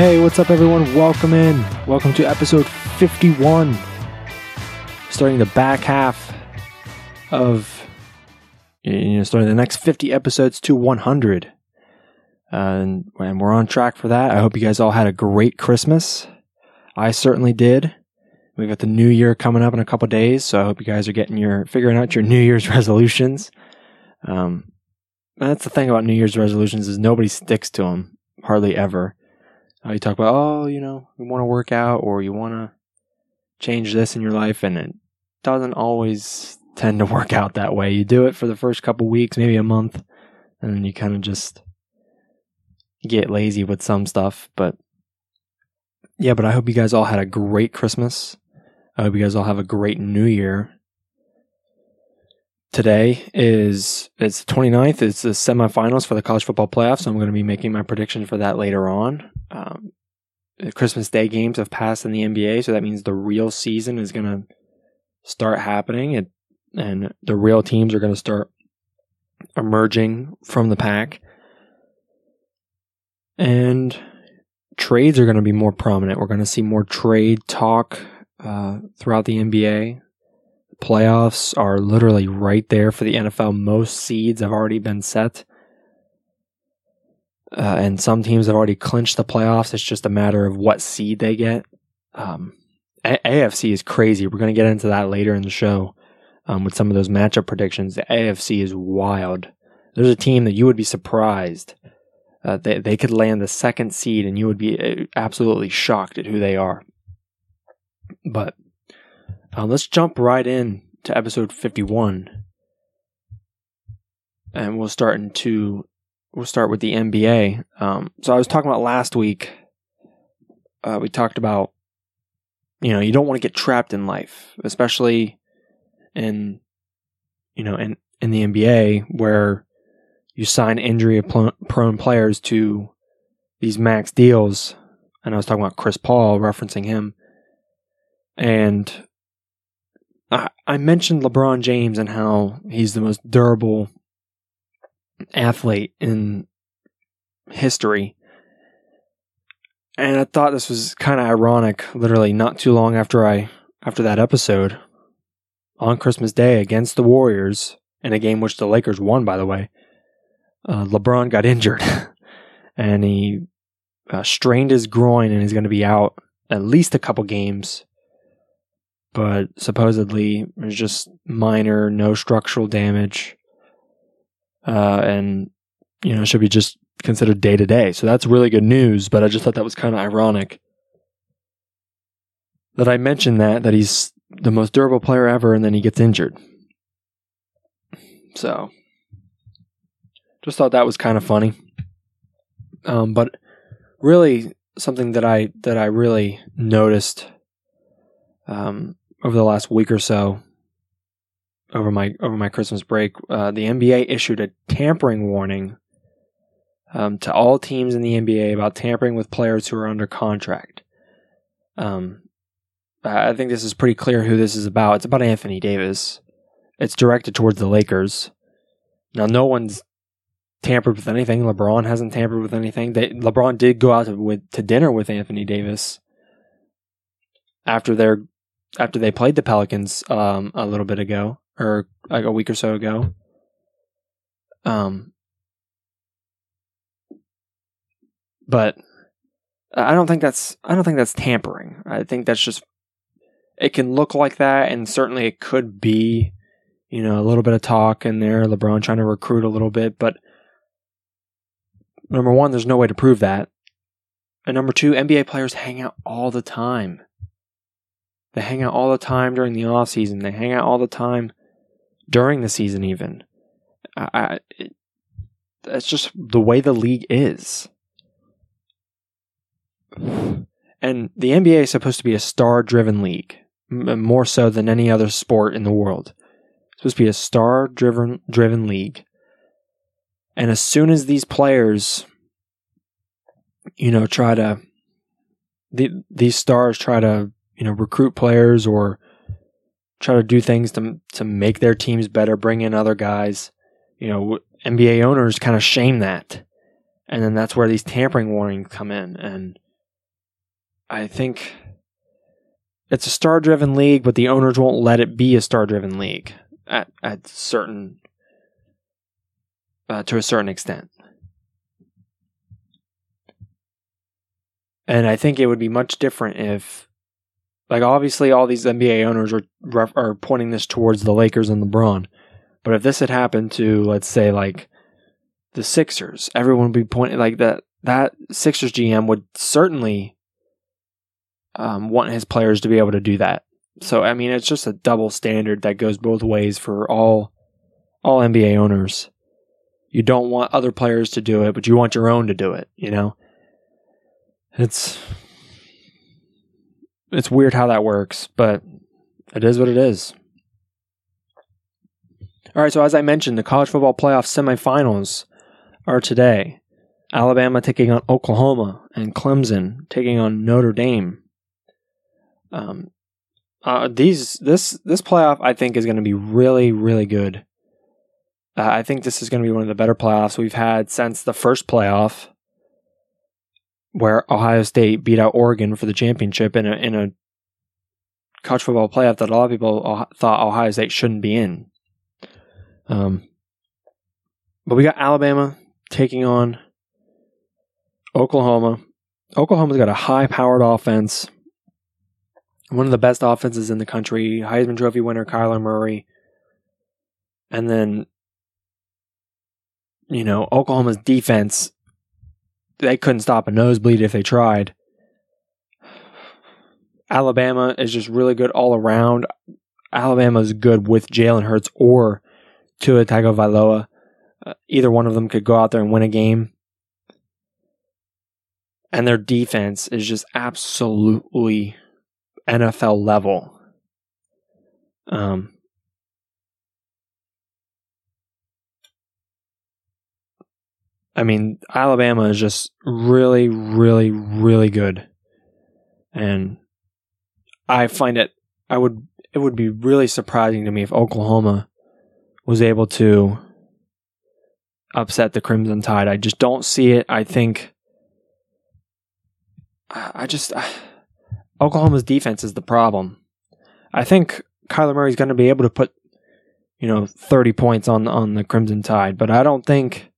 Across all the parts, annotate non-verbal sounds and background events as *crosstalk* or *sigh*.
Hey, what's up, everyone? Welcome in. Welcome to episode 51. Starting the back half of, you know, starting the next 50 episodes to 100. Uh, and, and we're on track for that. I hope you guys all had a great Christmas. I certainly did. We've got the new year coming up in a couple days, so I hope you guys are getting your, figuring out your *laughs* New Year's resolutions. Um, that's the thing about New Year's resolutions is nobody sticks to them hardly ever. Uh, you talk about, oh, you know, you want to work out or you want to change this in your life, and it doesn't always tend to work out that way. You do it for the first couple weeks, maybe a month, and then you kind of just get lazy with some stuff. But yeah, but I hope you guys all had a great Christmas. I hope you guys all have a great New Year. Today is it's the 29th. It's the semifinals for the college football playoffs. So I'm going to be making my prediction for that later on. Um, Christmas Day games have passed in the NBA, so that means the real season is going to start happening, and and the real teams are going to start emerging from the pack, and trades are going to be more prominent. We're going to see more trade talk uh, throughout the NBA. Playoffs are literally right there for the NFL. Most seeds have already been set. Uh, and some teams have already clinched the playoffs. It's just a matter of what seed they get. Um, a- AFC is crazy. We're going to get into that later in the show um, with some of those matchup predictions. The AFC is wild. There's a team that you would be surprised. Uh, they, they could land the second seed and you would be uh, absolutely shocked at who they are. But um, let's jump right in to episode 51. And we'll start into we'll start with the NBA. Um, so I was talking about last week. Uh, we talked about you know you don't want to get trapped in life, especially in you know in in the NBA where you sign injury prone players to these max deals. And I was talking about Chris Paul, referencing him, and I, I mentioned LeBron James and how he's the most durable athlete in history. And I thought this was kind of ironic, literally not too long after I after that episode on Christmas Day against the Warriors in a game which the Lakers won by the way. Uh, LeBron got *laughs* injured and he uh, strained his groin and he's going to be out at least a couple games. But supposedly it's just minor, no structural damage uh, and you know should be just considered day to day. So that's really good news. But I just thought that was kind of ironic that I mentioned that that he's the most durable player ever, and then he gets injured. So just thought that was kind of funny. Um, but really something that I that I really noticed um, over the last week or so over my over my Christmas break, uh, the NBA issued a tampering warning um, to all teams in the NBA about tampering with players who are under contract. Um, I think this is pretty clear who this is about. It's about Anthony Davis. It's directed towards the Lakers. Now, no one's tampered with anything. LeBron hasn't tampered with anything. They, LeBron did go out to, with, to dinner with Anthony Davis after their after they played the Pelicans um, a little bit ago or like a week or so ago. Um, but I don't think that's I don't think that's tampering. I think that's just it can look like that, and certainly it could be, you know, a little bit of talk in there. LeBron trying to recruit a little bit, but number one, there's no way to prove that. And number two, NBA players hang out all the time. They hang out all the time during the off season. They hang out all the time during the season, even. I, it, that's just the way the league is. And the NBA is supposed to be a star driven league, more so than any other sport in the world. It's supposed to be a star driven driven league. And as soon as these players, you know, try to, the, these stars try to, you know, recruit players or try to do things to to make their teams better, bring in other guys. You know, NBA owners kind of shame that, and then that's where these tampering warnings come in. And I think it's a star driven league, but the owners won't let it be a star driven league at at certain uh, to a certain extent. And I think it would be much different if, like, obviously all these NBA owners are are pointing this towards the Lakers and LeBron, but if this had happened to, let's say, like the Sixers, everyone would be pointing like that. That Sixers GM would certainly um, want his players to be able to do that. So I mean, it's just a double standard that goes both ways for all all NBA owners. You don't want other players to do it, but you want your own to do it. You know, it's it's weird how that works, but it is what it is. All right, so as I mentioned, the college football playoff semifinals are today. Alabama taking on Oklahoma and Clemson taking on Notre Dame. Um, uh, these this this playoff I think is going to be really really good. Uh, I think this is going to be one of the better playoffs we've had since the first playoff, where Ohio State beat out Oregon for the championship in a in a college football playoff that a lot of people thought Ohio State shouldn't be in. Um, but we got Alabama taking on Oklahoma. Oklahoma's got a high powered offense one of the best offenses in the country, Heisman Trophy winner Kyler Murray. And then, you know, Oklahoma's defense, they couldn't stop a nosebleed if they tried. Alabama is just really good all around. Alabama's good with Jalen Hurts or Tua Tagovailoa. Uh, either one of them could go out there and win a game. And their defense is just absolutely NFL level. Um, I mean, Alabama is just really, really, really good. And I find it, I would, it would be really surprising to me if Oklahoma was able to upset the Crimson Tide. I just don't see it. I think, I just, I, Oklahoma's defense is the problem. I think Kyler Murray's going to be able to put, you know, 30 points on on the Crimson Tide, but I don't think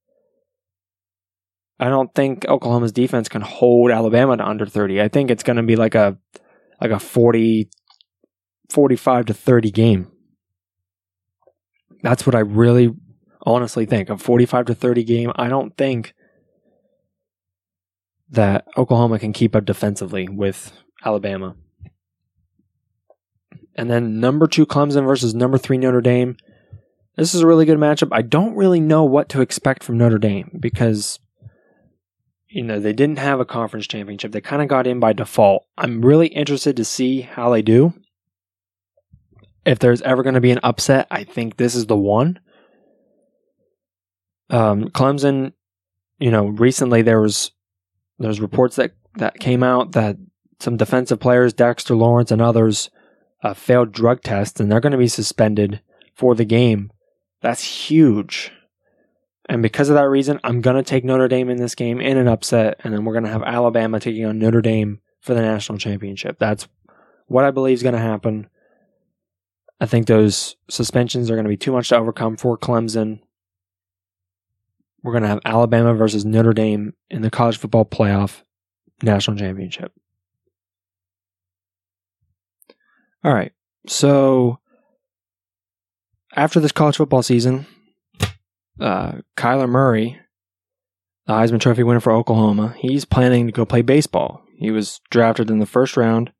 I don't think Oklahoma's defense can hold Alabama to under 30. I think it's going to be like a like a 40 45 to 30 game. That's what I really honestly think. A 45 to 30 game. I don't think that Oklahoma can keep up defensively with Alabama. And then number two Clemson versus number three Notre Dame. This is a really good matchup. I don't really know what to expect from Notre Dame because, you know, they didn't have a conference championship. They kind of got in by default. I'm really interested to see how they do. If there's ever going to be an upset, I think this is the one. Um, Clemson, you know, recently there was there's reports that that came out that some defensive players, Dexter Lawrence and others, uh, failed drug tests and they're going to be suspended for the game. That's huge. And because of that reason, I'm going to take Notre Dame in this game in an upset, and then we're going to have Alabama taking on Notre Dame for the national championship. That's what I believe is going to happen. I think those suspensions are going to be too much to overcome for Clemson. We're going to have Alabama versus Notre Dame in the college football playoff national championship. All right. So after this college football season, uh, Kyler Murray, the Heisman Trophy winner for Oklahoma, he's planning to go play baseball. He was drafted in the first round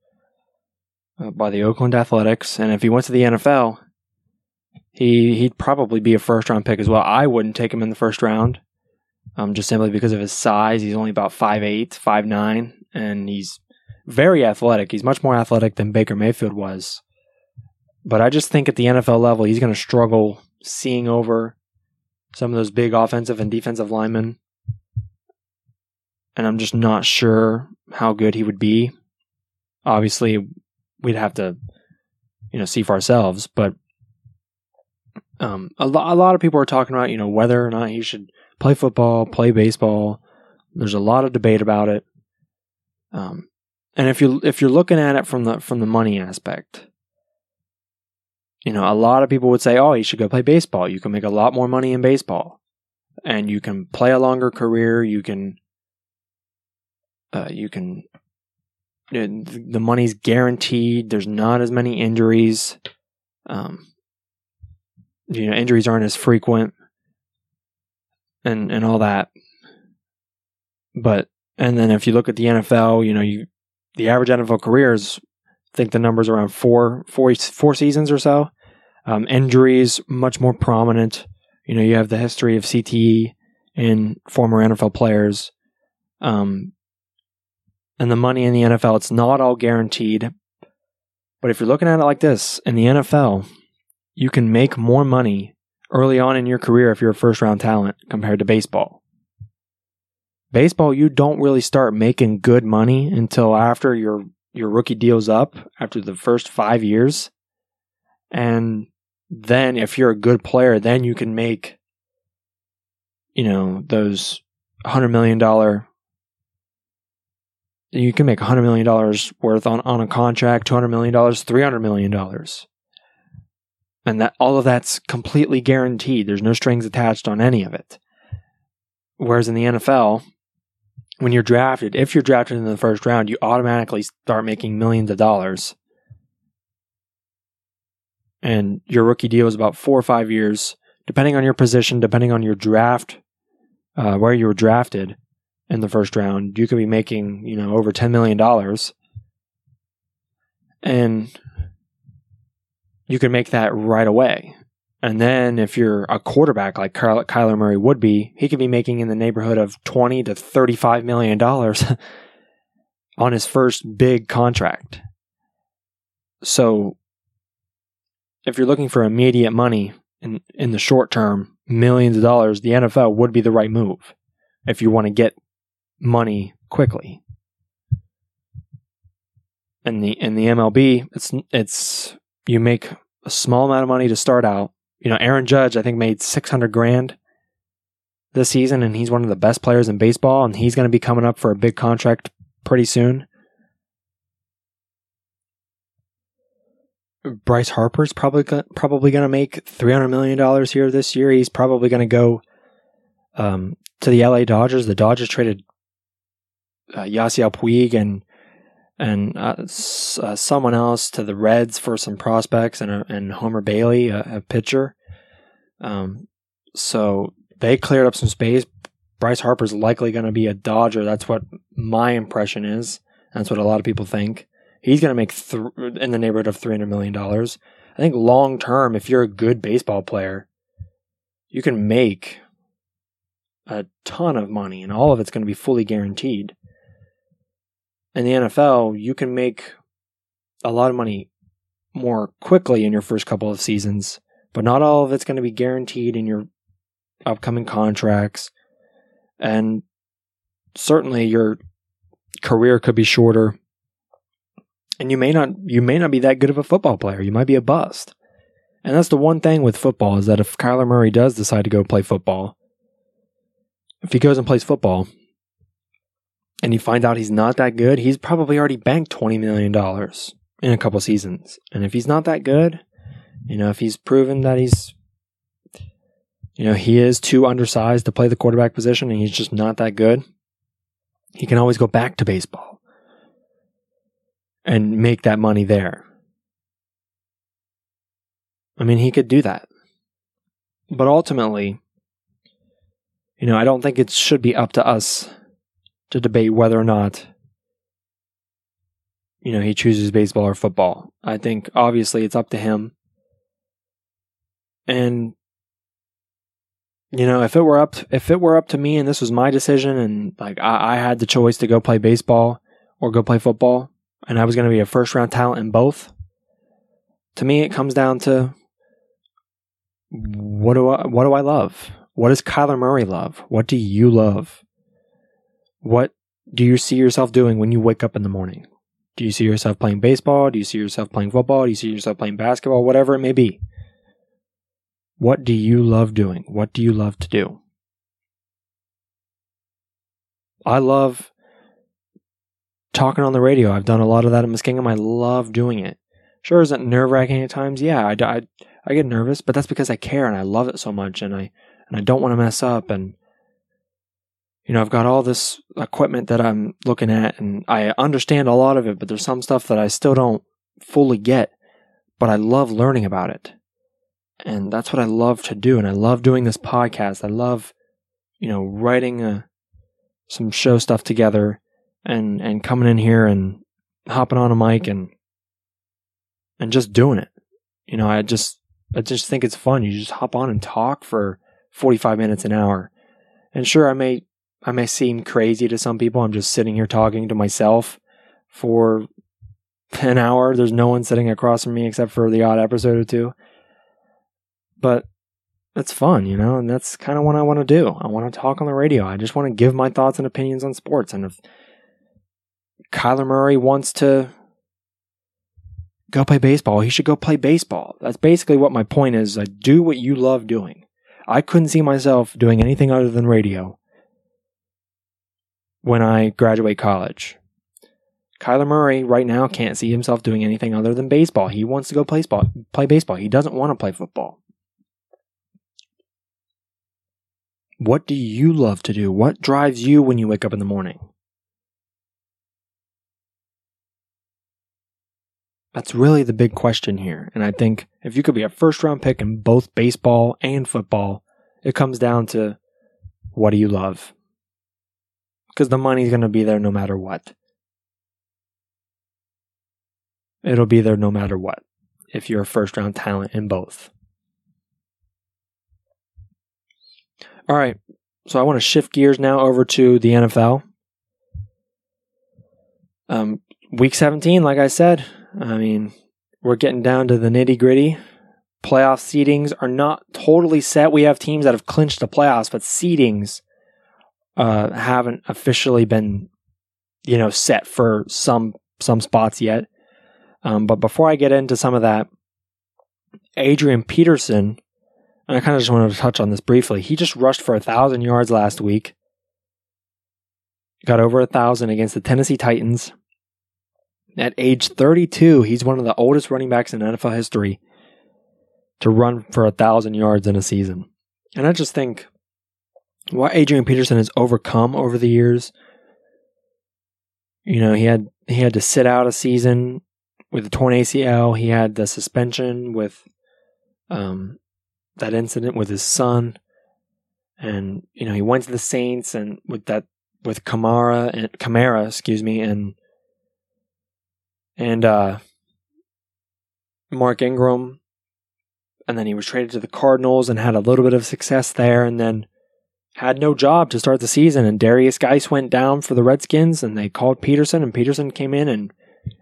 uh, by the Oakland Athletics, and if he went to the NFL, he he'd probably be a first round pick as well. I wouldn't take him in the first round, um, just simply because of his size. He's only about 5'8", 5'9", and he's very athletic. He's much more athletic than Baker Mayfield was. But I just think at the NFL level, he's going to struggle seeing over some of those big offensive and defensive linemen. And I'm just not sure how good he would be. Obviously, we'd have to, you know, see for ourselves. But um, a, lo- a lot of people are talking about, you know, whether or not he should play football, play baseball. There's a lot of debate about it. Um, and if you if you're looking at it from the from the money aspect, you know, a lot of people would say, "Oh, you should go play baseball. You can make a lot more money in baseball, and you can play a longer career. You can, uh, you can, the money's guaranteed. There's not as many injuries. Um, you know, injuries aren't as frequent, and and all that. But and then if you look at the NFL, you know, you the average NFL career is I think the numbers around four, four, four seasons or so. Um, injuries much more prominent. You know, you have the history of CTE in former NFL players. Um, and the money in the NFL, it's not all guaranteed. But if you're looking at it like this, in the NFL, you can make more money early on in your career if you're a first round talent compared to baseball. Baseball, you don't really start making good money until after your your rookie deal's up after the first five years. And then if you're a good player, then you can make, you know, those hundred million dollar you can make $100 million worth on, on a contract, $200 million, $300 million. And that all of that's completely guaranteed. There's no strings attached on any of it. Whereas in the NFL, when you're drafted, if you're drafted in the first round, you automatically start making millions of dollars. And your rookie deal is about four or five years, depending on your position, depending on your draft, uh, where you were drafted in the first round. You could be making, you know, over $10 million. And you can make that right away. And then if you're a quarterback like Kyler Murray would be, he could be making in the neighborhood of 20 to 35 million dollars *laughs* on his first big contract. So if you're looking for immediate money in in the short term, millions of dollars, the NFL would be the right move if you want to get money quickly. And the in the MLB, it's it's you make a small amount of money to start out you know, Aaron Judge, I think, made 600 grand this season, and he's one of the best players in baseball, and he's going to be coming up for a big contract pretty soon. Bryce Harper's probably probably going to make 300 million dollars here this year. He's probably going to go um, to the LA Dodgers. The Dodgers traded uh, Yasiel Puig and and uh, s- uh, someone else to the Reds for some prospects and and Homer Bailey, a, a pitcher. Um, so they cleared up some space. Bryce Harper's likely going to be a Dodger. That's what my impression is. That's what a lot of people think. He's going to make th- in the neighborhood of three hundred million dollars. I think long term, if you're a good baseball player, you can make a ton of money, and all of it's going to be fully guaranteed in the NFL, you can make a lot of money more quickly in your first couple of seasons, but not all of it's going to be guaranteed in your upcoming contracts. And certainly your career could be shorter. And you may not you may not be that good of a football player. You might be a bust. And that's the one thing with football is that if Kyler Murray does decide to go play football, if he goes and plays football, and you find out he's not that good, he's probably already banked $20 million in a couple seasons. And if he's not that good, you know, if he's proven that he's, you know, he is too undersized to play the quarterback position and he's just not that good, he can always go back to baseball and make that money there. I mean, he could do that. But ultimately, you know, I don't think it should be up to us to debate whether or not you know he chooses baseball or football. I think obviously it's up to him. And you know, if it were up if it were up to me and this was my decision and like I, I had the choice to go play baseball or go play football and I was going to be a first round talent in both, to me it comes down to what do I what do I love? What does Kyler Murray love? What do you love? What do you see yourself doing when you wake up in the morning? Do you see yourself playing baseball? Do you see yourself playing football? Do you see yourself playing basketball? Whatever it may be. What do you love doing? What do you love to do? I love talking on the radio. I've done a lot of that at Muskingum. I love doing it. Sure, is it nerve wracking at times? Yeah, I, I, I get nervous, but that's because I care and I love it so much, and I and I don't want to mess up. And you know, I've got all this equipment that I'm looking at, and I understand a lot of it, but there's some stuff that I still don't fully get. But I love learning about it, and that's what I love to do. And I love doing this podcast. I love, you know, writing a, uh, some show stuff together, and and coming in here and hopping on a mic and and just doing it. You know, I just I just think it's fun. You just hop on and talk for 45 minutes an hour. And sure, I may I may seem crazy to some people. I'm just sitting here talking to myself for an hour. There's no one sitting across from me except for the odd episode or two. But it's fun, you know, and that's kind of what I want to do. I want to talk on the radio. I just want to give my thoughts and opinions on sports. And if Kyler Murray wants to go play baseball. He should go play baseball. That's basically what my point is. I do what you love doing. I couldn't see myself doing anything other than radio when I graduate college. Kyler Murray right now can't see himself doing anything other than baseball. He wants to go play. Play baseball. He doesn't want to play football. What do you love to do? What drives you when you wake up in the morning? That's really the big question here. And I think if you could be a first round pick in both baseball and football, it comes down to what do you love? Because the money's going to be there no matter what. It'll be there no matter what if you're a first round talent in both. All right. So I want to shift gears now over to the NFL. Um, week 17, like I said, I mean, we're getting down to the nitty gritty. Playoff seedings are not totally set. We have teams that have clinched the playoffs, but seedings uh, haven't officially been, you know, set for some some spots yet. Um, but before I get into some of that, Adrian Peterson, and I kind of just wanted to touch on this briefly. He just rushed for a thousand yards last week. Got over a thousand against the Tennessee Titans. At age 32, he's one of the oldest running backs in NFL history to run for a thousand yards in a season. And I just think what Adrian Peterson has overcome over the years. You know, he had he had to sit out a season with a torn ACL. He had the suspension with um, that incident with his son, and you know he went to the Saints and with that with Kamara and Kamara, excuse me, and and uh, Mark Ingram. And then he was traded to the Cardinals and had a little bit of success there, and then had no job to start the season. And Derrius Guice went down for the Redskins, and they called Peterson, and Peterson came in and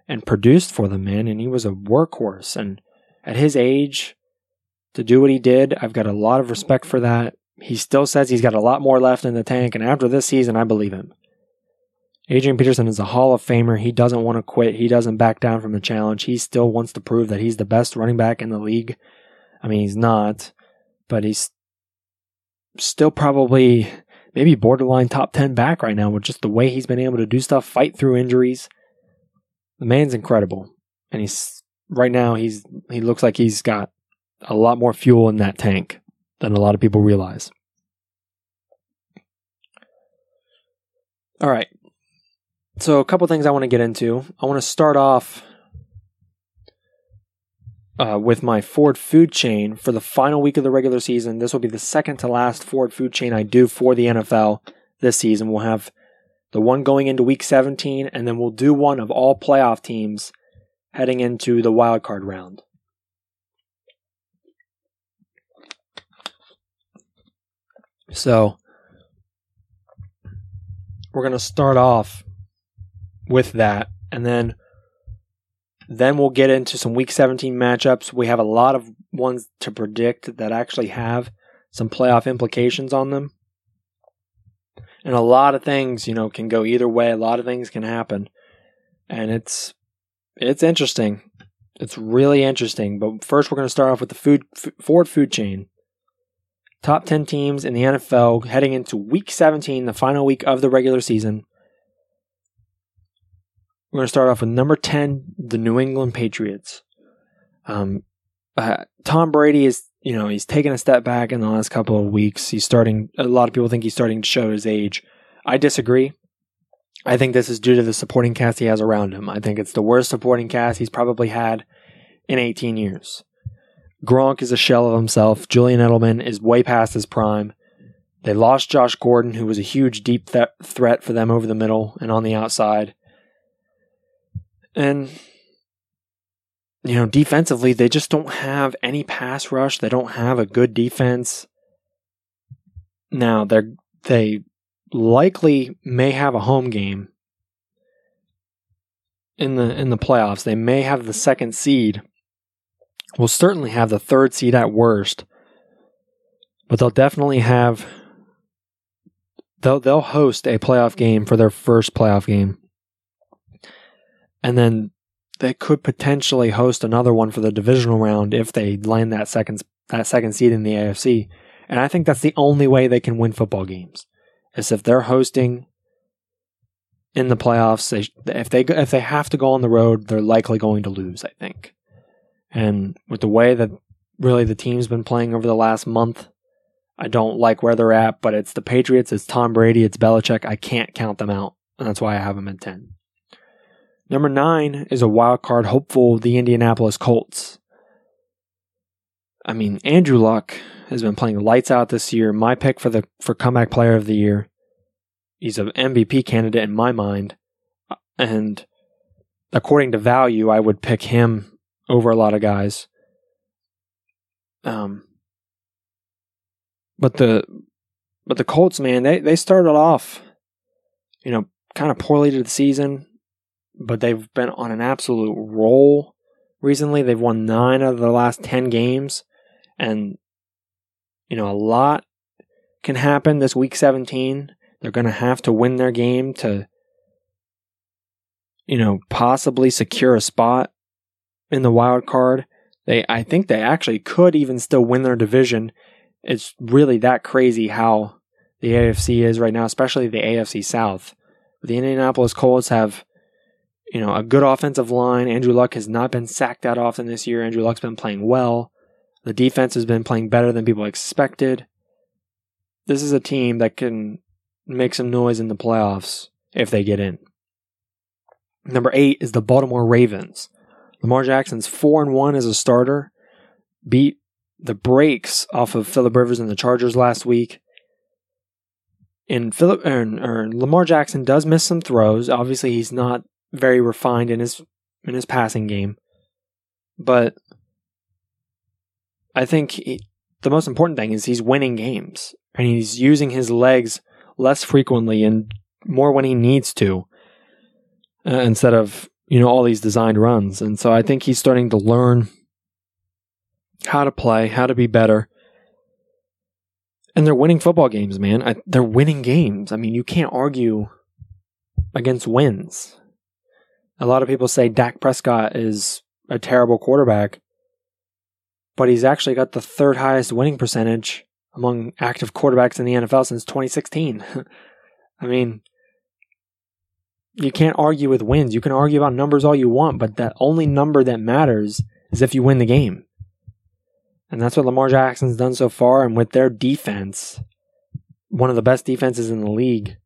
and produced for them, man. And he was a workhorse. And at his age, to do what he did, I've got a lot of respect for that. He still says he's got a lot more left in the tank, and after this season, I believe him. Adrian Peterson is a Hall of Famer. He doesn't want to quit. He doesn't back down from the challenge. He still wants to prove that he's the best running back in the league. I mean, he's not, but he's still probably maybe borderline top 10 back right now with just the way he's been able to do stuff, fight through injuries. The man's incredible. And he's right now he's he looks like he's got a lot more fuel in that tank than a lot of people realize. All right. So, a couple things I want to get into. I want to start off uh, with my Ford food chain for the final week of the regular season. This will be the second to last Ford food chain I do for the NFL this season. We'll have the one going into week 17, and then we'll do one of all playoff teams heading into the wild card round. So, we're going to start off with that. And then then we'll get into some week 17 matchups. We have a lot of ones to predict that actually have some playoff implications on them. And a lot of things, you know, can go either way. A lot of things can happen. And it's it's interesting. It's really interesting. But first we're going to start off with the food Ford food chain. Top 10 teams in the NFL heading into week 17, the final week of the regular season. We're going to start off with number 10, the New England Patriots. Um, uh, Tom Brady is, you know, he's taken a step back in the last couple of weeks. He's starting, a lot of people think he's starting to show his age. I disagree. I think this is due to the supporting cast he has around him. I think it's the worst supporting cast he's probably had in 18 years. Gronk is a shell of himself. Julian Edelman is way past his prime. They lost Josh Gordon, who was a huge deep th- threat for them over the middle and on the outside. And, you know, defensively, they just don't have any pass rush. They don't have a good defense. Now, they're, they likely may have a home game in the in the playoffs. They may have the second seed. Will certainly have the third seed at worst. But they'll definitely have they'll they'll host a playoff game for their first playoff game. And then they could potentially host another one for the divisional round if they land that second that second seed in the AFC. And I think that's the only way they can win football games. Is if they're hosting in the playoffs, they, if they if they have to go on the road, they're likely going to lose, I think. And with the way that really the team's been playing over the last month, I don't like where they're at, but it's the Patriots, it's Tom Brady, it's Belichick. I can't count them out. And that's why I have them at 10. Number nine is a wild card hopeful, the Indianapolis Colts. I mean, Andrew Luck has been playing lights out this year. My pick for the for comeback player of the year. He's an MVP candidate in my mind. And according to value, I would pick him over a lot of guys. Um but the but the Colts, man, they they started off, you know, kind of poorly to the season but they've been on an absolute roll recently. They've won nine out of the last 10 games. And, you know, a lot can happen this week 17. They're going to have to win their game to, you know, possibly secure a spot in the wild card. They, I think they actually could even still win their division. It's really that crazy how the AFC is right now, especially the AFC South. The Indianapolis Colts have you know, a good offensive line. Andrew Luck has not been sacked that often this year. Andrew Luck's been playing well. The defense has been playing better than people expected. This is a team that can make some noise in the playoffs if they get in. Number eight is the Baltimore Ravens. Lamar Jackson's four and one as a starter, beat the brakes off of Philip Rivers and the Chargers last week. And Philip or, or Lamar Jackson does miss some throws. Obviously, he's not very refined in his in his passing game, but I think he, the most important thing is he's winning games and he's using his legs less frequently and more when he needs to, uh, instead of you know all these designed runs. And so I think he's starting to learn how to play, how to be better. And they're winning football games, man. I, they're winning games. I mean, you can't argue against wins. A lot of people say Dak Prescott is a terrible quarterback, but he's actually got the third highest winning percentage among active quarterbacks in the NFL since 2016. *laughs* I mean, you can't argue with wins. You can argue about numbers all you want, but the only number that matters is if you win the game. And that's what Lamar Jackson's done so far. And with their defense, one of the best defenses in the league,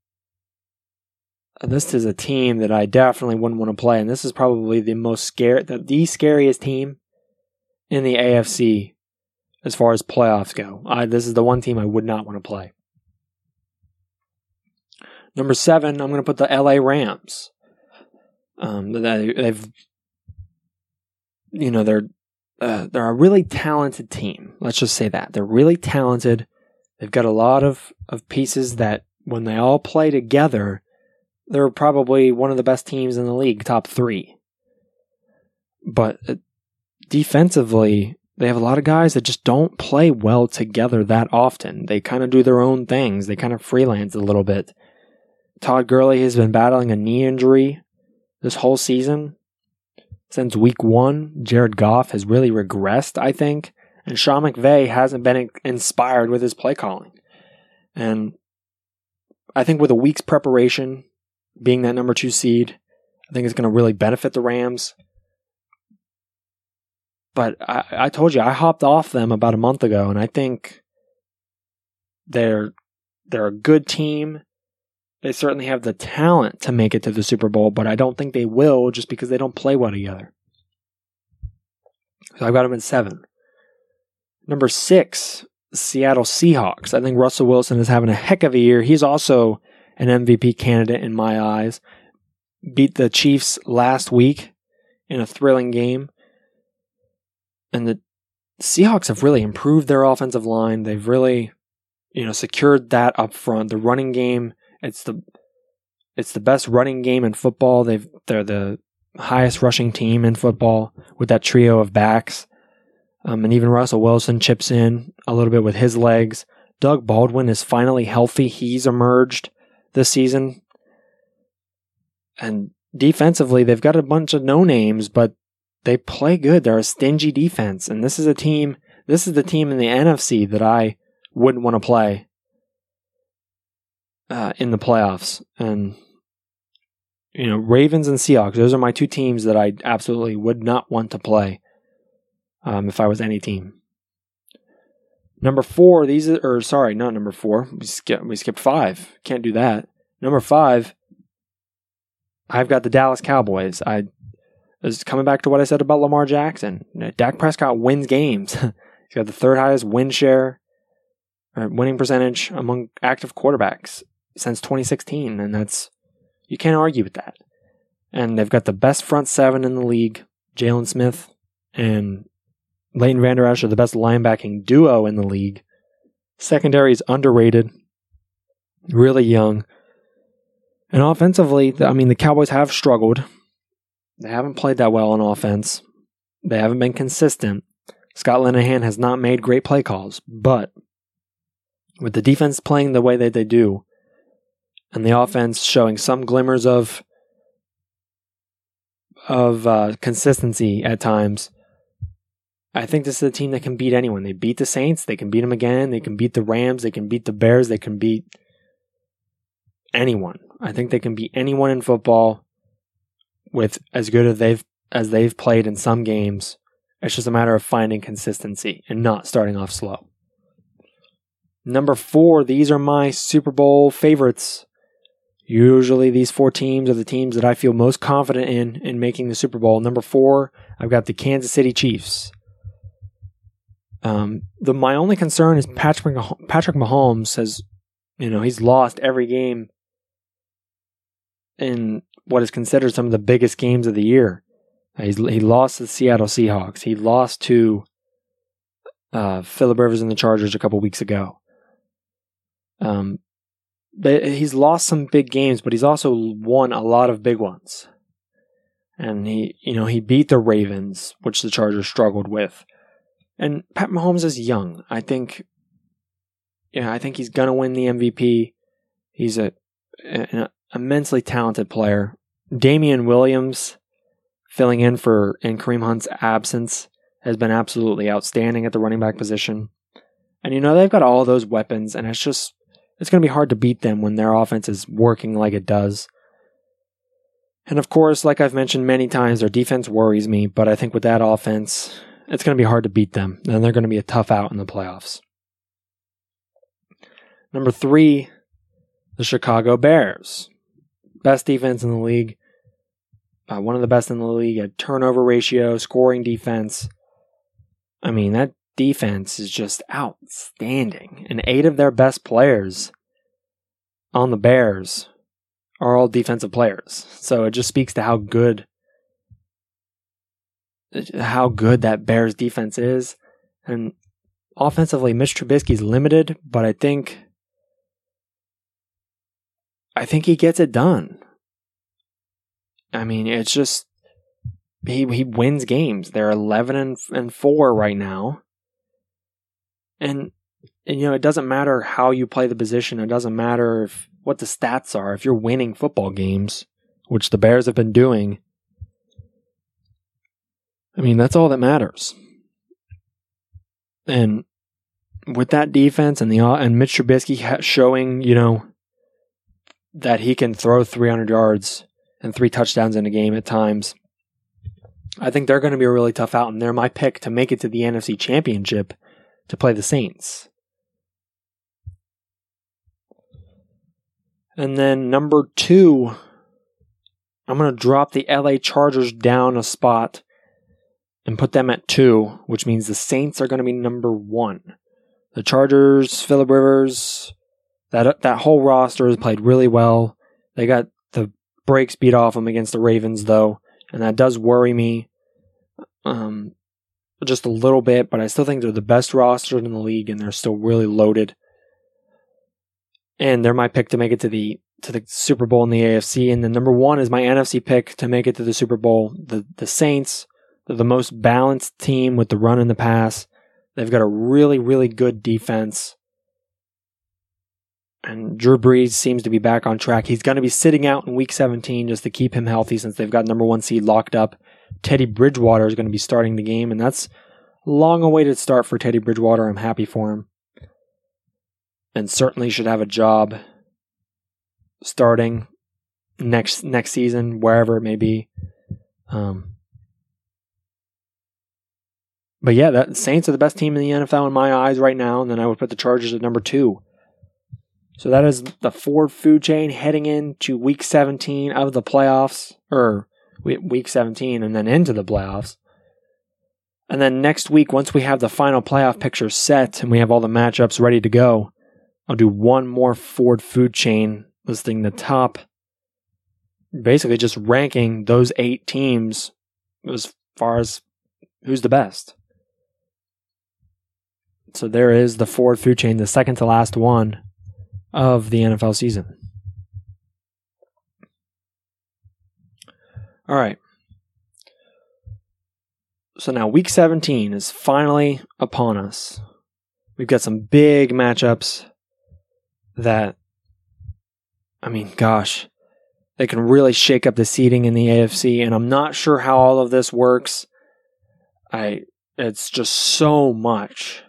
this is a team that I definitely wouldn't want to play, and this is probably the most scare the, the scariest team in the AFC as far as playoffs go. I, this is the one team I would not want to play. Number seven, I'm going to put the LA Rams. Um, they, they've, you know, they're uh, they're a really talented team. Let's just say that they're really talented. They've got a lot of of pieces that when they all play together they're probably one of the best teams in the league, top three. But uh, defensively, they have a lot of guys that just don't play well together that often. They kind of do their own things. They kind of freelance a little bit. Todd Gurley has been battling a knee injury this whole season. Since week one, Jared Goff has really regressed, I think, and Sean McVay hasn't been inspired with his play calling. And I think with a week's preparation, being that number two seed, I think it's going to really benefit the Rams. But I, I told you I hopped off them about a month ago, and I think they're they're a good team. They certainly have the talent to make it to the Super Bowl, but I don't think they will just because they don't play well together. So I've got them at seven. Number six, Seattle Seahawks. I think Russell Wilson is having a heck of a year. He's also an MVP candidate in my eyes. Beat the Chiefs last week in a thrilling game. And the Seahawks have really improved their offensive line. They've really, you know, secured that up front. The running game, it's the it's the best running game in football. They've they're the highest rushing team in football with that trio of backs. Um, and even Russell Wilson chips in a little bit with his legs. Doug Baldwin is finally healthy. He's emerged this season. And defensively, they've got a bunch of no names, but they play good. They're a stingy defense. And this is a team, this is the team in the NFC that I wouldn't want to play uh, in the playoffs. And, you know, Ravens and Seahawks, those are my two teams that I absolutely would not want to play um, if I was any team. Number four, these are, or sorry, not number four. We skip, we skipped five. Can't do that. Number five, I've got the Dallas Cowboys. I is coming back to what I said about Lamar Jackson. Dak Prescott wins games. *laughs* He's got the third highest win share, or winning percentage among active quarterbacks since 2016, and that's you can't argue with that. And they've got the best front seven in the league. Jaylon Smith and Leighton Vander Esch are the best linebacking duo in the league. Secondary is underrated, really young. And offensively, I mean, the Cowboys have struggled. They haven't played that well on offense. They haven't been consistent. Scott Linehan has not made great play calls, but with the defense playing the way that they do, and the offense showing some glimmers of of uh, consistency at times, I think this is a team that can beat anyone. They beat the Saints. They can beat them again. They can beat the Rams. They can beat the Bears. They can beat anyone. I think they can beat anyone in football with as good as they've as they've played in some games. It's just a matter of finding consistency and not starting off slow. Number four, these are my Super Bowl favorites. Usually, these four teams are the teams that I feel most confident in in making the Super Bowl. Number four, I've got the Kansas City Chiefs. Um, the my only concern is Patrick Patrick Mahomes says, you know, he's lost every game in what is considered some of the biggest games of the year. He's, he lost to the Seattle Seahawks. He lost to uh, Philip Rivers and the Chargers a couple weeks ago. Um, but he's lost some big games, but he's also won a lot of big ones. And he, you know, he beat the Ravens, which the Chargers struggled with. And Pat Mahomes is young. I think, yeah, I think he's gonna win the MVP. He's a, an immensely talented player. Damien Williams, filling in for in Kareem Hunt's absence, has been absolutely outstanding at the running back position. And you know they've got all those weapons, and it's just it's to be hard to beat them when their offense is working like it does. And of course, like I've mentioned many times, their defense worries me, but I think with that offense, it's going to be hard to beat them, and they're going to be a tough out in the playoffs. Number three, the Chicago Bears. Best defense in the league. Uh, one of the best in the league at turnover ratio, scoring defense. I mean, that defense is just outstanding. And eight of their best players on the Bears are all defensive players. So it just speaks to how good how good that Bears defense is. And offensively, Mitch Trubisky's limited, but I think I think he gets it done. I mean, it's just he he wins games. They're eleven and and four right now, and and you know it doesn't matter how you play the position. It doesn't matter if what the stats are. If you're winning football games, which the Bears have been doing, I mean, that's all that matters. And with that defense and the uh, and Mitch Trubisky showing, you know, that he can throw 300 yards and three touchdowns in a game at times. I think they're going to be a really tough out, and they're my pick to make it to the NFC Championship to play the Saints. And then number two, I'm going to drop the LA Chargers down a spot and put them at two, which means the Saints are going to be number one. The Chargers, Philip Rivers, that that whole roster has played really well. They got the brakes beat off them against the Ravens, though, and that does worry me um, just a little bit. But I still think they're the best roster in the league, and they're still really loaded. And they're my pick to make it to the to the Super Bowl in the AFC. And the number one is my NFC pick to make it to the Super Bowl. The the Saints. They're the most balanced team with the run and the pass. They've got a really, really good defense. And Drew Brees seems to be back on track. He's going to be sitting out in week 17 just to keep him healthy since they've got number one seed locked up. Teddy Bridgewater is going to be starting the game, and that's a long awaited start for Teddy Bridgewater. I'm happy for him. And certainly should have a job starting next next season, wherever it may be. Um, but yeah, the Saints are the best team in the NFL in my eyes right now, and then I would put the Chargers at number two. So that is the Ford food chain heading into week 17 of the playoffs, or week 17 and then into the playoffs. And then next week, once we have the final playoff picture set and we have all the matchups ready to go, I'll do one more Ford food chain listing the top, basically just ranking those eight teams as far as who's the best. So there is the Ford food chain, the second to last one of the NFL season. All right. So now week 17 is finally upon us. We've got some big matchups that, I mean, gosh, they can really shake up the seating in the AFC. And I'm not sure how all of this works. I, it's just so much.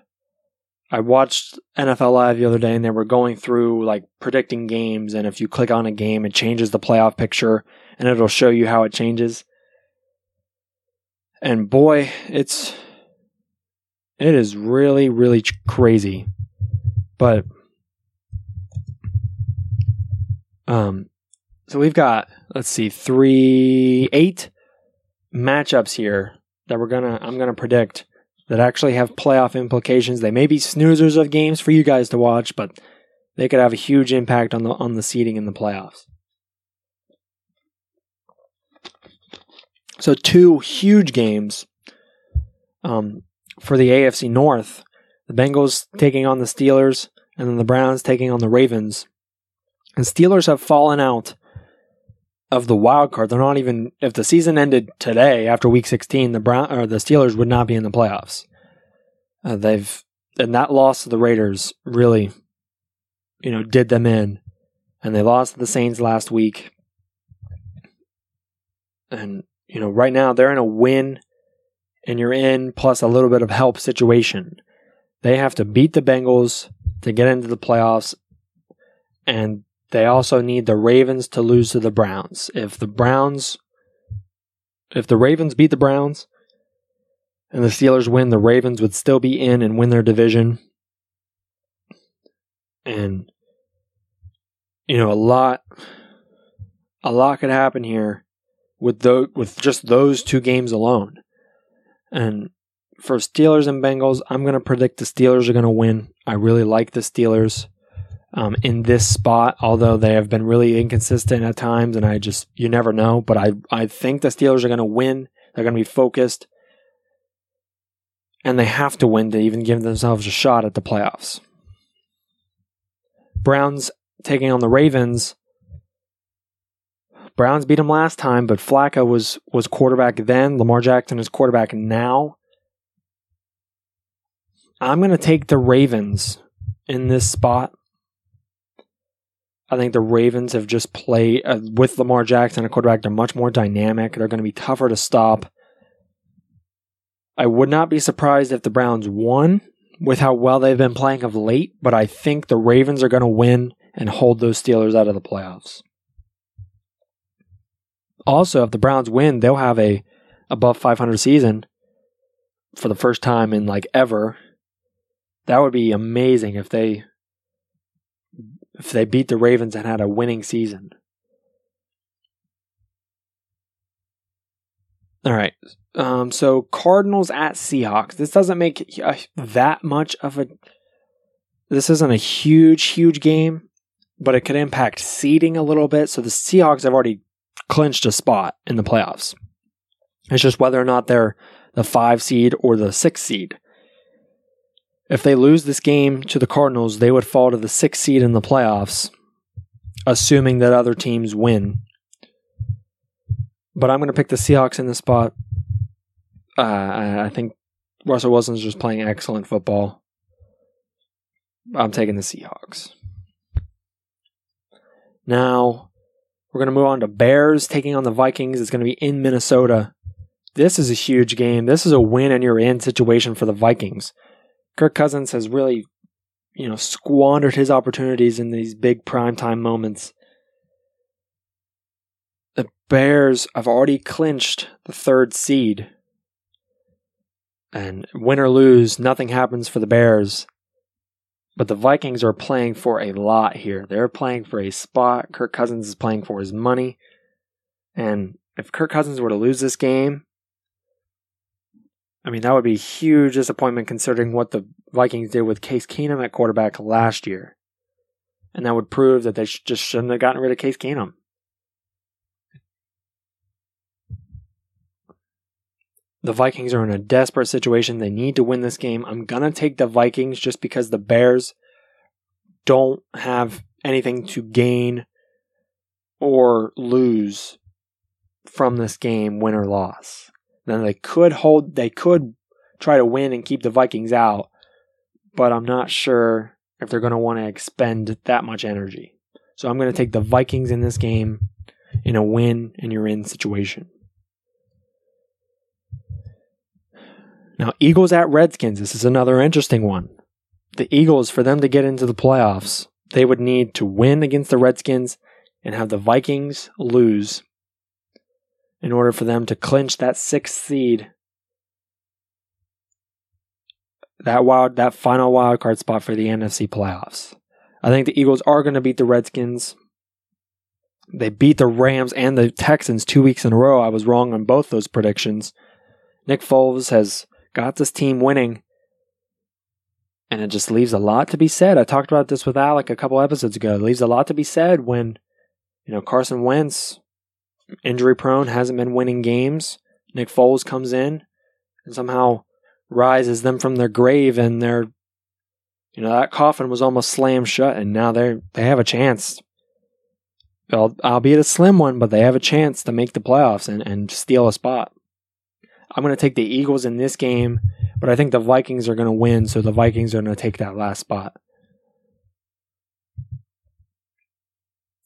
I watched NFL Live the other day and they were going through like predicting games. And if you click on a game, it changes the playoff picture and it'll show you how it changes. And boy, it's, it is really, really crazy. But, um, so we've got, let's see, three, eight matchups here that we're gonna, I'm gonna predict that actually have playoff implications. They may be snoozers of games for you guys to watch, but they could have a huge impact on the on the seeding in the playoffs. So two huge games um, for the AFC North. The Bengals taking on the Steelers, and then the Browns taking on the Ravens. And Steelers have fallen out of the wild card. They're not even if the season ended today after week 16, the Brown or the Steelers would not be in the playoffs. Uh, they've and that loss to the Raiders really you know did them in and they lost to the Saints last week. And you know, right now they're in a win and you're in plus a little bit of help situation. They have to beat the Bengals to get into the playoffs and they also need the Ravens to lose to the Browns. If the Browns, if the Ravens beat the Browns and the Steelers win, the Ravens would still be in and win their division. And, you know, a lot, a lot could happen here with those, with just those two games alone. And for Steelers and Bengals, I'm going to predict the Steelers are going to win. I really like the Steelers um, in this spot, although they have been really inconsistent at times, and I just you never know. But I I think the Steelers are going to win. They're going to be focused, and they have to win to even give themselves a shot at the playoffs. Browns taking on the Ravens. Browns beat them last time, but Flacco was was quarterback then. Lamar Jackson is quarterback now. I'm going to take the Ravens in this spot. I think the Ravens have just played uh, with Lamar Jackson, and a quarterback. They're much more dynamic. They're going to be tougher to stop. I would not be surprised if the Browns won with how well they've been playing of late, but I think the Ravens are going to win and hold those Steelers out of the playoffs. also, if the Browns win, they'll have a above 500 season for the first time in like ever. That would be amazing if they if they beat the Ravens and had a winning season. All right. Um, so Cardinals at Seahawks. This doesn't make that much of a. This isn't a huge, huge game, but it could impact seeding a little bit. So the Seahawks have already clinched a spot in the playoffs. It's just whether or not they're the five seed or the six seed. If they lose this game to the Cardinals, they would fall to the sixth seed in the playoffs, assuming that other teams win. But I'm going to pick the Seahawks in the spot. Uh, I think Russell Wilson's just playing excellent football. I'm taking the Seahawks. Now, we're going to move on to Bears taking on the Vikings. It's going to be in Minnesota. This is a huge game. This is a win and you're in situation for the Vikings. Kirk Cousins has really, you know, squandered his opportunities in these big primetime moments. The Bears have already clinched the third seed. And win or lose, nothing happens for the Bears. But the Vikings are playing for a lot here. They're playing for a spot. Kirk Cousins is playing for his money. And if Kirk Cousins were to lose this game, I mean, that would be a huge disappointment considering what the Vikings did with Case Keenum at quarterback last year. And that would prove that they just shouldn't have gotten rid of Case Keenum. The Vikings are in a desperate situation. They need to win this game. I'm going to take the Vikings just because the Bears don't have anything to gain or lose from this game, win or loss. Then they could hold, they could try to win and keep the Vikings out, but I'm not sure if they're going to want to expend that much energy. So I'm going to take the Vikings in this game in a win and you're in situation. Now, Eagles at Redskins. This is another interesting one. The Eagles, for them to get into the playoffs, they would need to win against the Redskins and have the Vikings lose in order for them to clinch that sixth seed, that wild, that final wild card spot for the NFC playoffs. I think the Eagles are going to beat the Redskins. They beat the Rams and the Texans two weeks in a row. I was wrong on both those predictions. Nick Foles has got this team winning, and it just leaves a lot to be said. I talked about this with Alec a couple episodes ago. It leaves a lot to be said when, you know, Carson Wentz injury prone, hasn't been winning games. Nick Foles comes in and somehow rises them from their grave, and they're, you know, that coffin was almost slammed shut, and now they're they have a chance. albeit a slim one, but they have a chance to make the playoffs and, and steal a spot. I'm going to take the Eagles in this game, but I think the Vikings are going to win, so the Vikings are going to take that last spot.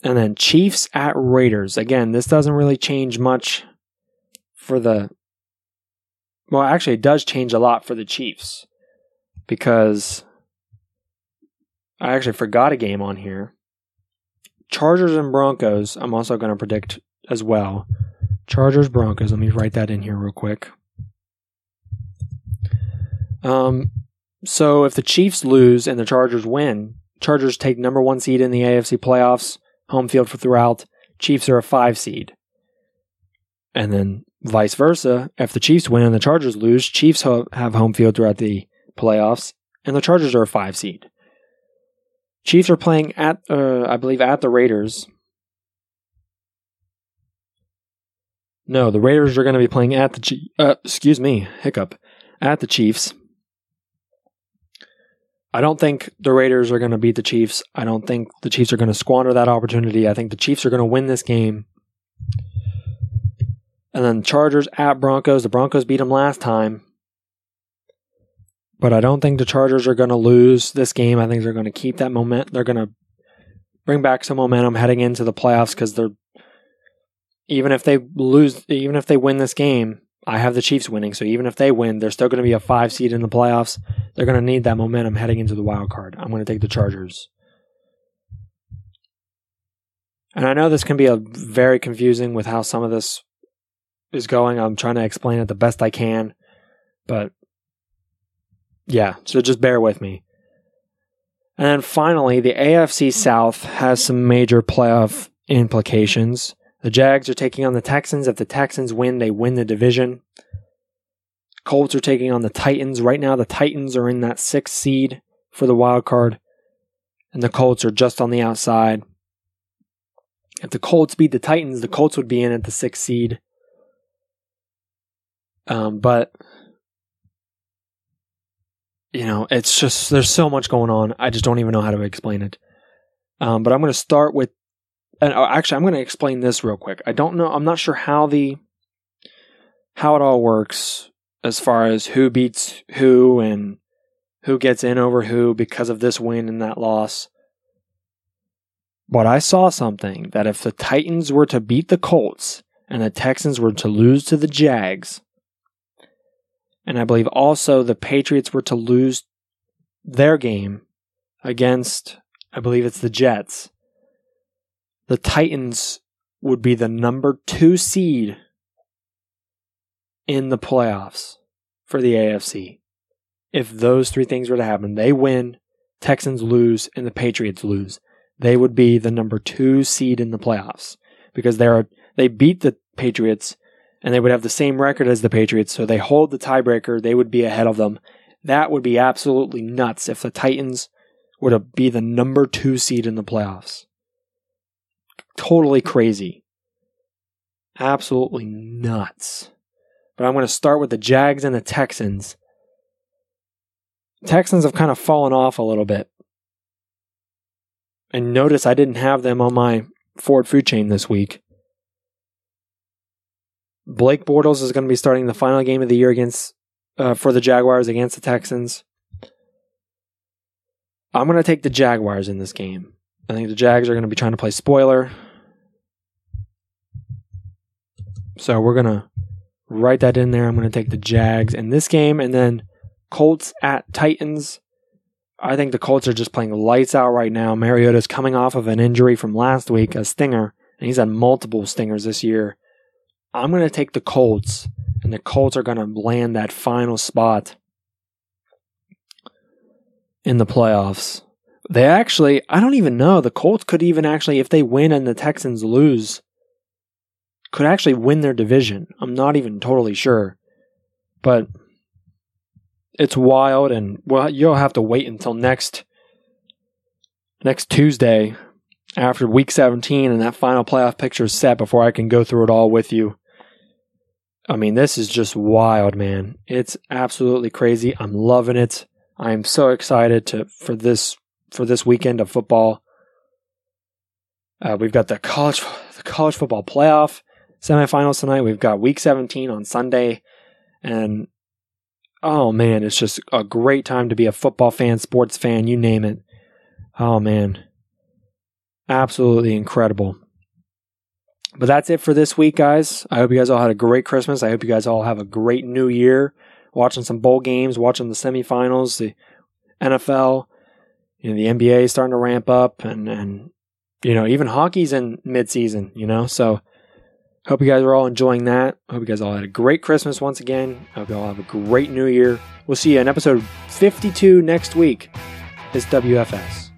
And then Chiefs at Raiders. Again, this doesn't really change much for the. Well, actually, it does change a lot for the Chiefs because I actually forgot a game on here. Chargers and Broncos, I'm also going to predict as well. Chargers, Broncos. Let me write that in here real quick. Um, so if the Chiefs lose and the Chargers win, Chargers take number one seed in the AFC playoffs home field for throughout. Chiefs are a five seed. And then vice versa. If the Chiefs win and the Chargers lose, Chiefs have home field throughout the playoffs, and the Chargers are a five seed. Chiefs are playing at, uh, I believe, at the Raiders. No, the Raiders are going to be playing at the, uh, excuse me, hiccup, at the Chiefs. I don't think the Raiders are going to beat the Chiefs. I don't think the Chiefs are going to squander that opportunity. I think the Chiefs are going to win this game. And then Chargers at Broncos. The Broncos beat them last time. But I don't think the Chargers are going to lose this game. I think they're going to keep that moment. They're going to bring back some momentum heading into the playoffs because they're even if they lose, even if they win this game, I have the Chiefs winning. So even if they win, they're still going to be a five seed in the playoffs. They're going to need that momentum heading into the wild card. I'm going to take the Chargers. And I know this can be a very confusing with how some of this is going. I'm trying to explain it the best I can, but yeah, so just bear with me. And then finally, the AFC South has some major playoff implications. The Jags are taking on the Texans. If the Texans win, they win the division. Colts are taking on the Titans. Right now, the Titans are in that sixth seed for the wild card, and the Colts are just on the outside. If the Colts beat the Titans, the Colts would be in at the sixth seed. Um, but you know, it's just there's so much going on. I just don't even know how to explain it. Um, but I'm going to start with, and uh, actually, I'm going to explain this real quick. I don't know. I'm not sure how the how it all works as far as who beats who and who gets in over who because of this win and that loss. But I saw something that if the Titans were to beat the Colts and the Texans were to lose to the Jags, and I believe also the Patriots were to lose their game against, I believe it's the Jets, the Titans would be the number two seed in the playoffs for the AFC. If those three things were to happen, they win, Texans lose, and the Patriots lose they would be the number two seed in the playoffs because they are they beat the Patriots and they would have the same record as the Patriots, so they hold the tiebreaker. They would be ahead of them. That would be absolutely nuts if the Titans were to be the number two seed in the playoffs. Totally crazy. Absolutely nuts. But I'm going to start with the Jags and the Texans. Texans have kind of fallen off a little bit. And notice I didn't have them on my Ford food chain this week. Blake Bortles is going to be starting the final game of the year against uh, for the Jaguars against the Texans. I'm going to take the Jaguars in this game. I think the Jags are going to be trying to play spoiler. So we're going to write that in there. I'm going to take the Jags in this game and then Colts at Titans. I think the Colts are just playing lights out right now. Mariota's coming off of an injury from last week, a stinger, and he's had multiple stingers this year. I'm going to take the Colts, and the Colts are going to land that final spot in the playoffs. They actually, I don't even know. The Colts could even actually, if they win and the Texans lose, could actually win their division. I'm not even totally sure. But it's wild, and well, you'll have to wait until next next Tuesday after Week 17 and that final playoff picture is set before I can go through it all with you. I mean, this is just wild, man. It's absolutely crazy. I'm loving it. I am so excited to for this for this weekend of football. Uh, we've got the college the college football playoff semifinals tonight. We've got Week 17 on Sunday, and oh man, it's just a great time to be a football fan, sports fan, you name it. Oh man, absolutely incredible. But that's it for this week, guys. I hope you guys all had a great Christmas. I hope you guys all have a great new year. Watching some bowl games, watching the semifinals, the NFL, you know, the NBA starting to ramp up, and and you know even hockey's in midseason. You know, so Hope you guys are all enjoying that. Hope you guys all had a great Christmas once again. Hope you all have a great new year. We'll see you in episode 52 next week. It's WFS.